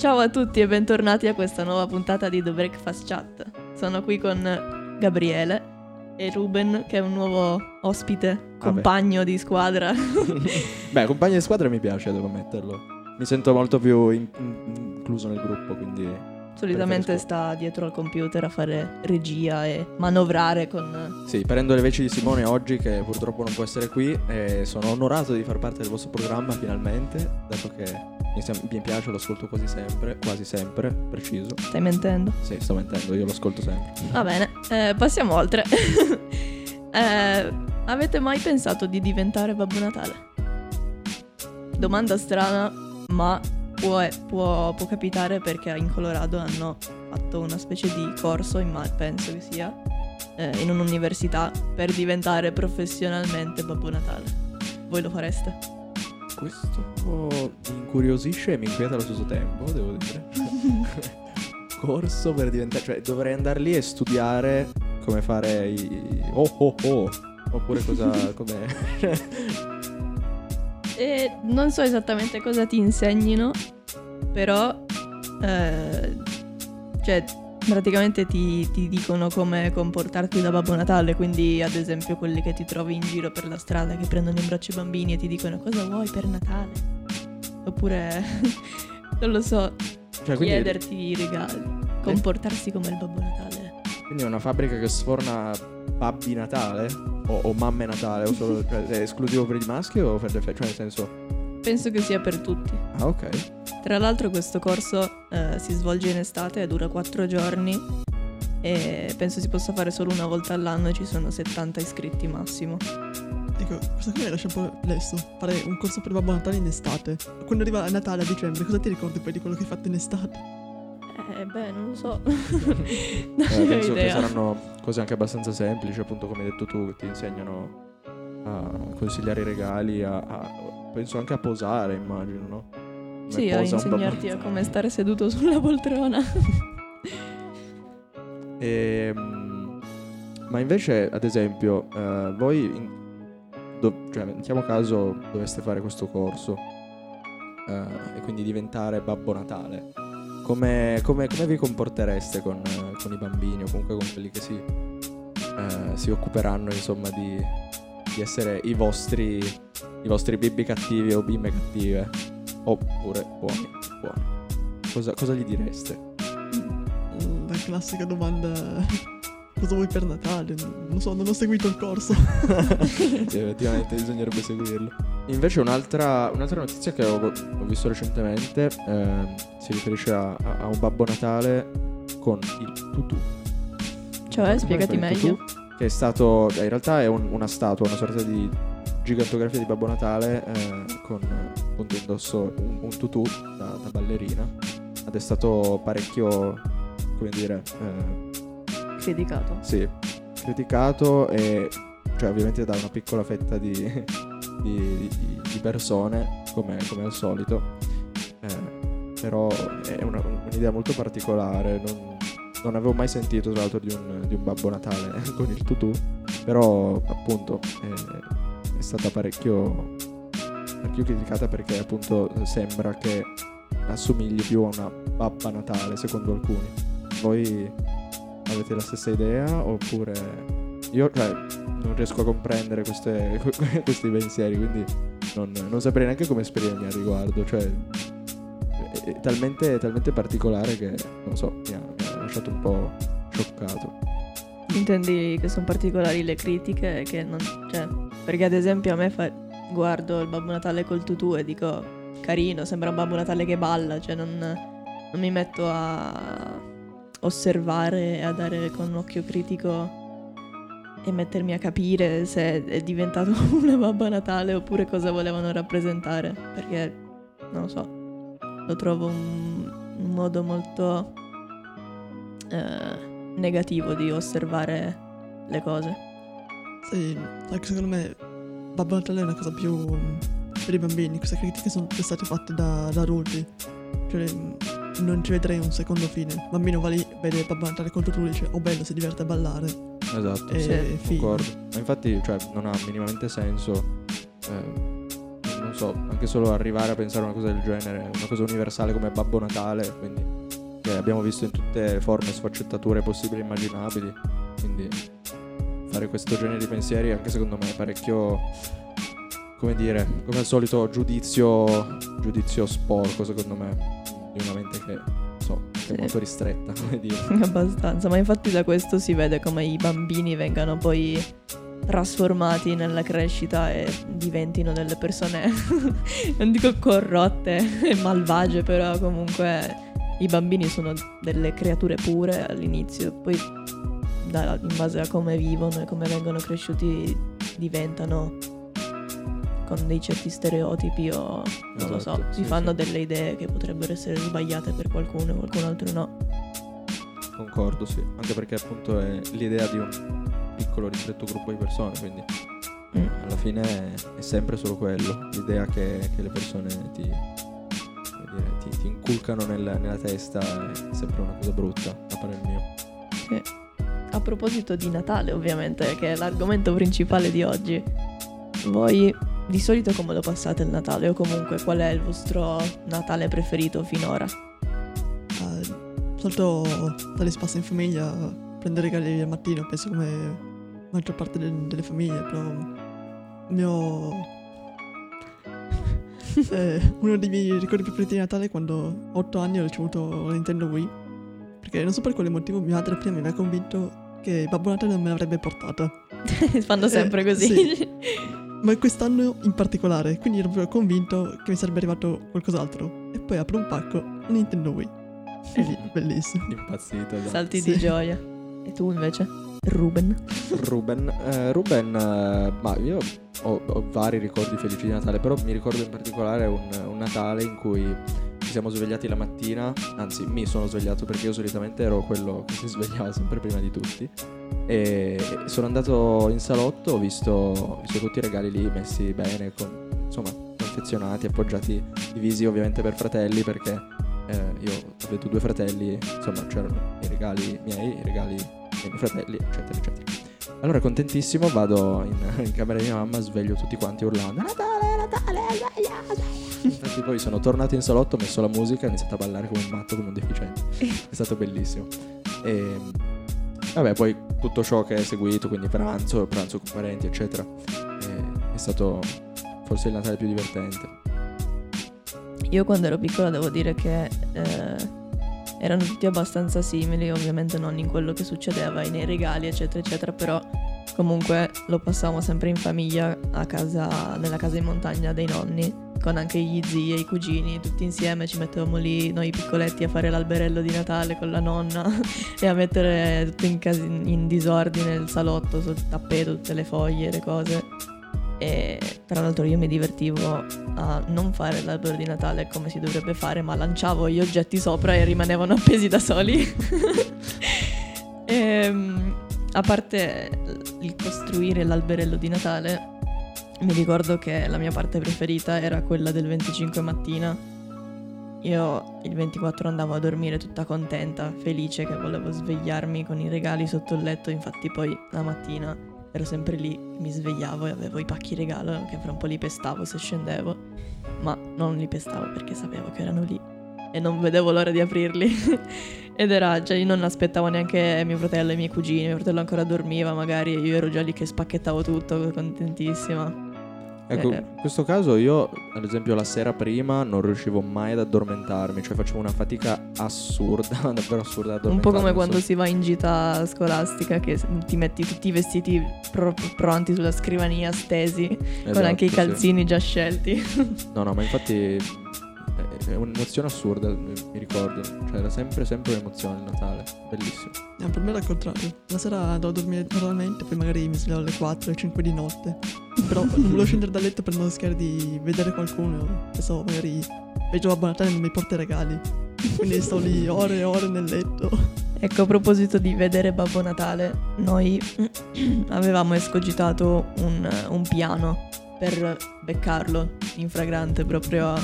Ciao a tutti e bentornati a questa nuova puntata di The Breakfast Chat. Sono qui con Gabriele e Ruben, che è un nuovo ospite, compagno di squadra. Beh, compagno di squadra mi piace, devo ammetterlo. Mi sento molto più in- in- incluso nel gruppo, quindi Solitamente sta dietro al computer a fare regia e manovrare con... sì, prendo le veci di Simone oggi che purtroppo non può essere qui e sono onorato di far parte del vostro programma finalmente, dato che mi, sem- mi piace, lo ascolto quasi sempre, quasi sempre, preciso. Stai mentendo? Sì, sto mentendo, io lo ascolto sempre. Va bene, eh, passiamo oltre. Eh, avete mai pensato di diventare Babbo Natale? Domanda strana, ma può, può- può capitare perché in Colorado hanno fatto una specie di corso, in ma- penso che sia, eh, in un'università per diventare professionalmente Babbo Natale. Voi lo fareste? Questo mi incuriosisce e mi inquieta allo stesso tempo, devo dire. Corso per diventare... Cioè, dovrei andare lì e studiare come fare i... Oh oh oh! Oppure cosa... come... E non so esattamente cosa ti insegnino, però eh, cioè praticamente ti, ti dicono come comportarti da Babbo Natale, quindi ad esempio quelli che ti trovi in giro per la strada che prendono in braccio i bambini e ti dicono cosa vuoi per Natale? Oppure non lo so, Cioè, quindi, chiederti i regali, comportarsi come il Babbo Natale. quindi è una fabbrica che sforna babbi Natale? O, o mamme Natale? O solo, cioè, è esclusivo per i maschi o per le femmine? Cioè, nel senso... Penso che sia per tutti. Ah, ok. Tra l'altro questo corso eh, si svolge in estate e dura 4 giorni e penso si possa fare solo una volta all'anno e ci sono 70 iscritti massimo. Ecco, questo qui mi lascia un po' perplesso. Fare un corso per Babbo Natale in estate. Quando arriva Natale a dicembre, cosa ti ricordi poi di quello che hai fatto in estate? Eh beh, non lo so. Eh, non ho penso che idea. saranno cose anche abbastanza semplici, appunto come hai detto tu, che ti insegnano a consigliare i regali, a, a- penso anche a posare, immagino, no? Come Sì, a insegnarti a come stare seduto sulla poltrona. Ehm, ma invece, ad esempio, eh, voi, in- do- cioè, mettiamo caso doveste fare questo corso eh, e quindi diventare Babbo Natale. Come, come- come vi comportereste con, con i bambini o comunque con quelli che si, eh, si occuperanno, insomma, di, di essere i vostri, i vostri bimbi cattivi o bimbe cattive? Oppure buoni, buoni. Cosa, cosa gli direste? Mm, La classica domanda. Cosa vuoi per Natale? Non so, non ho seguito il corso. Sì, effettivamente bisognerebbe seguirlo. Invece un'altra, un'altra notizia che ho, ho visto recentemente ehm, si riferisce a, a- a un Babbo Natale con il tutù. Cioè, Come spiegati meglio. tutù? Che è stato, in realtà è un- una statua, una sorta di gigantografia di Babbo Natale eh, con appunto indosso un, un tutù da, da ballerina. Ed è stato parecchio, come dire, eh, Criticato. sì, criticato e cioè ovviamente da una piccola fetta di, di- di- di persone come, come al solito Eh, però è una- un'idea molto particolare non, non avevo mai sentito tra l'altro di un, di un Babbo Natale con il tutù però appunto è, è stata parecchio parecchio criticata perché appunto sembra che assomigli più a una Babba Natale secondo alcuni. Voi avete la stessa idea oppure io cioè, non riesco a comprendere queste- questi pensieri quindi non, non saprei neanche come esprimermi al riguardo cioè è, talmente, talmente particolare che non so mi ha lasciato un po' scioccato. Intendi che sono particolari le critiche che non... Cioè, perché ad esempio a me fa... guardo il Babbo Natale col tutù e dico carino, sembra un Babbo Natale che balla, cioè non, non mi metto a osservare e a dare con un occhio critico e mettermi a capire se è diventato una Babbo Natale oppure cosa volevano rappresentare, perché non lo so, lo trovo un, un modo molto eh, negativo di osservare le cose. Sì, sai che secondo me Babbo Natale è una cosa più mm, per i bambini. Queste critiche sono state fatte da, da adulti. Cioè, mm, non ci vedrei un secondo fine. Il bambino va lì, vede Babbo Natale con tutto e dice, oh bello, si diverte a ballare. esatto E sì, fine. concordo ma infatti cioè, non ha minimamente senso eh, non so, anche solo arrivare a pensare a una cosa del genere, una cosa universale come Babbo Natale, quindi che abbiamo visto in tutte le forme e sfaccettature possibili e immaginabili. Quindi fare questo genere di pensieri anche secondo me è parecchio come dire, come al solito giudizio giudizio sporco secondo me di una mente che so, che Sì. è molto ristretta, come dire. Abbastanza, ma infatti da questo si vede come i bambini vengano poi trasformati nella crescita e diventino delle persone, non dico corrotte e malvagie, però comunque i bambini sono delle creature pure all'inizio, poi da- in base a come vivono e come vengono cresciuti diventano con dei certi stereotipi o non lo so, Esatto, si sì, fanno sì. delle idee che potrebbero essere sbagliate per qualcuno e qualcun altro no. Concordo, sì, anche perché appunto è l'idea di un piccolo ristretto gruppo di persone, quindi Mm. alla fine è, sempre solo quello, l'idea che, che le persone ti, dire, ti- ti inculcano nel- nella testa è sempre una cosa brutta, a parer mio. A proposito di Natale, ovviamente, che è l'argomento principale di oggi, voi di solito come lo passate il Natale o comunque qual è il vostro Natale preferito finora? Eh, solito dare spazio in famiglia, prendere regali al mattino, penso come maggior parte del- delle famiglie, però il mio... eh, uno dei miei ricordi preferiti di Natale è quando a 8 anni ho ricevuto la Nintendo Wii, perché non so per quale motivo mia madre prima mi aveva convinto che Babbo Natale non me l'avrebbe portata. Fanno sempre Eh, così. sì. Ma quest'anno in particolare, quindi ero proprio convinto che mi sarebbe arrivato qualcos'altro. E poi apro un pacco, la Nintendo Wii. E lì, bellissimo. Impazzito. esatto. Salti Sì. di gioia. E tu invece? Ruben? Ruben, eh, Ruben eh, ma io ho, ho vari ricordi felici di Natale, però mi ricordo in particolare un, un Natale in cui ci siamo svegliati la mattina, anzi mi sono svegliato perché io solitamente ero quello che si svegliava sempre prima di tutti e sono andato in salotto, ho visto, visto tutti i regali lì messi bene, con, insomma confezionati, appoggiati, divisi ovviamente per fratelli perché eh, io ho due fratelli, insomma c'erano i regali miei, i regali dei miei fratelli, eccetera, eccetera. Allora, contentissimo, vado in, in camera di mia mamma, sveglio tutti quanti urlando Natale, Natale, sveglia, sveglia. Infatti poi sono tornato in salotto, ho messo la musica e ho iniziato a ballare come un matto, come un deficiente. È stato bellissimo. E vabbè, poi tutto ciò che è seguito, quindi pranzo, pranzo con parenti, eccetera, è, è stato forse il Natale più divertente. Io quando ero piccola devo dire che eh, erano tutti abbastanza simili, ovviamente non in quello che succedeva, nei regali, eccetera, eccetera, però comunque lo passavamo sempre in famiglia casa, nella casa in montagna dei nonni, con anche gli zii e i cugini, tutti insieme ci mettevamo lì noi piccoletti a fare l'alberello di Natale con la nonna e a mettere tutto in, cas- in disordine il salotto, sul tappeto, tutte le foglie, le cose. E tra l'altro io mi divertivo a non fare l'albero di Natale come si dovrebbe fare, ma lanciavo gli oggetti sopra e rimanevano appesi da soli. Ehm, a parte il costruire l'alberello di Natale, mi ricordo che la mia parte preferita era quella del 25 mattina. Io il 24 andavo a dormire tutta contenta, felice che volevo svegliarmi con i regali sotto il letto, infatti poi la mattina ero sempre lì, mi svegliavo e avevo i pacchi regalo che fra un po' li pestavo se scendevo, ma non li pestavo perché sapevo che erano lì e non vedevo l'ora di aprirli. Ed era, cioè io non aspettavo neanche mio fratello e i miei cugini, mio fratello ancora dormiva magari, io ero già lì che spacchettavo tutto, contentissima. Ecco, Eh. in questo caso io, ad esempio, la sera prima non riuscivo mai ad addormentarmi, cioè facevo una fatica assurda, davvero assurda ad Un po' come quando so- si va in gita scolastica che ti metti tutti i vestiti pro- pronti sulla scrivania stesi, con Esatto, anche i sì. calzini già scelti. No, no, ma infatti è- un'emozione assurda, mi ricordo. Cioè, era sempre, sempre un'emozione il Natale. Bellissimo. Eh, per me era il contrario. La sera andavo a dormire normalmente, poi magari mi svegliavo alle 4 o 5 di notte. Però non volevo scendere dal letto per non rischiare di vedere qualcuno. Pensavo magari vedo Babbo Natale e non mi porta i regali. Quindi sto lì ore e ore nel letto. Ecco, a proposito di vedere Babbo Natale, noi avevamo escogitato un, un piano per beccarlo in fragrante proprio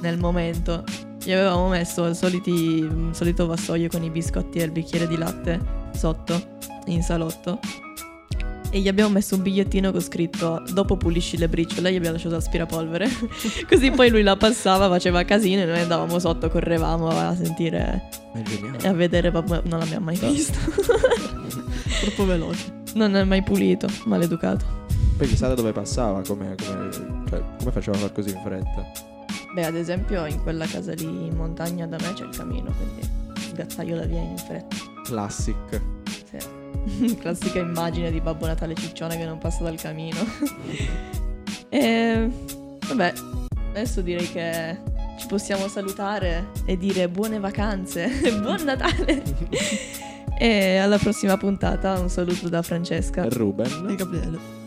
nel momento. Gli avevamo messo il, soliti, il solito vassoio con i biscotti e il bicchiere di latte sotto, in salotto. e gli abbiamo messo un bigliettino con scritto dopo pulisci le briciole, gli abbiamo lasciato l'aspirapolvere. Così poi lui la passava, faceva casino e noi andavamo sotto, correvamo a sentire e a vedere, vabbè, non l'abbiamo mai No. visto. Troppo veloce. non è mai pulito, maleducato. Poi chissà da dove passava, come, come, cioè, come faceva a far così in fretta. Beh, ad esempio in quella casa lì in montagna da me c'è il camino, quindi sgattaio la via in fretta. Classic. Sì. Classica immagine di Babbo Natale ciccione che non passa dal camino. e vabbè, adesso direi che ci possiamo salutare e dire buone vacanze, buon Natale. e alla prossima puntata un saluto da Francesca. Ruben. E Gabriele.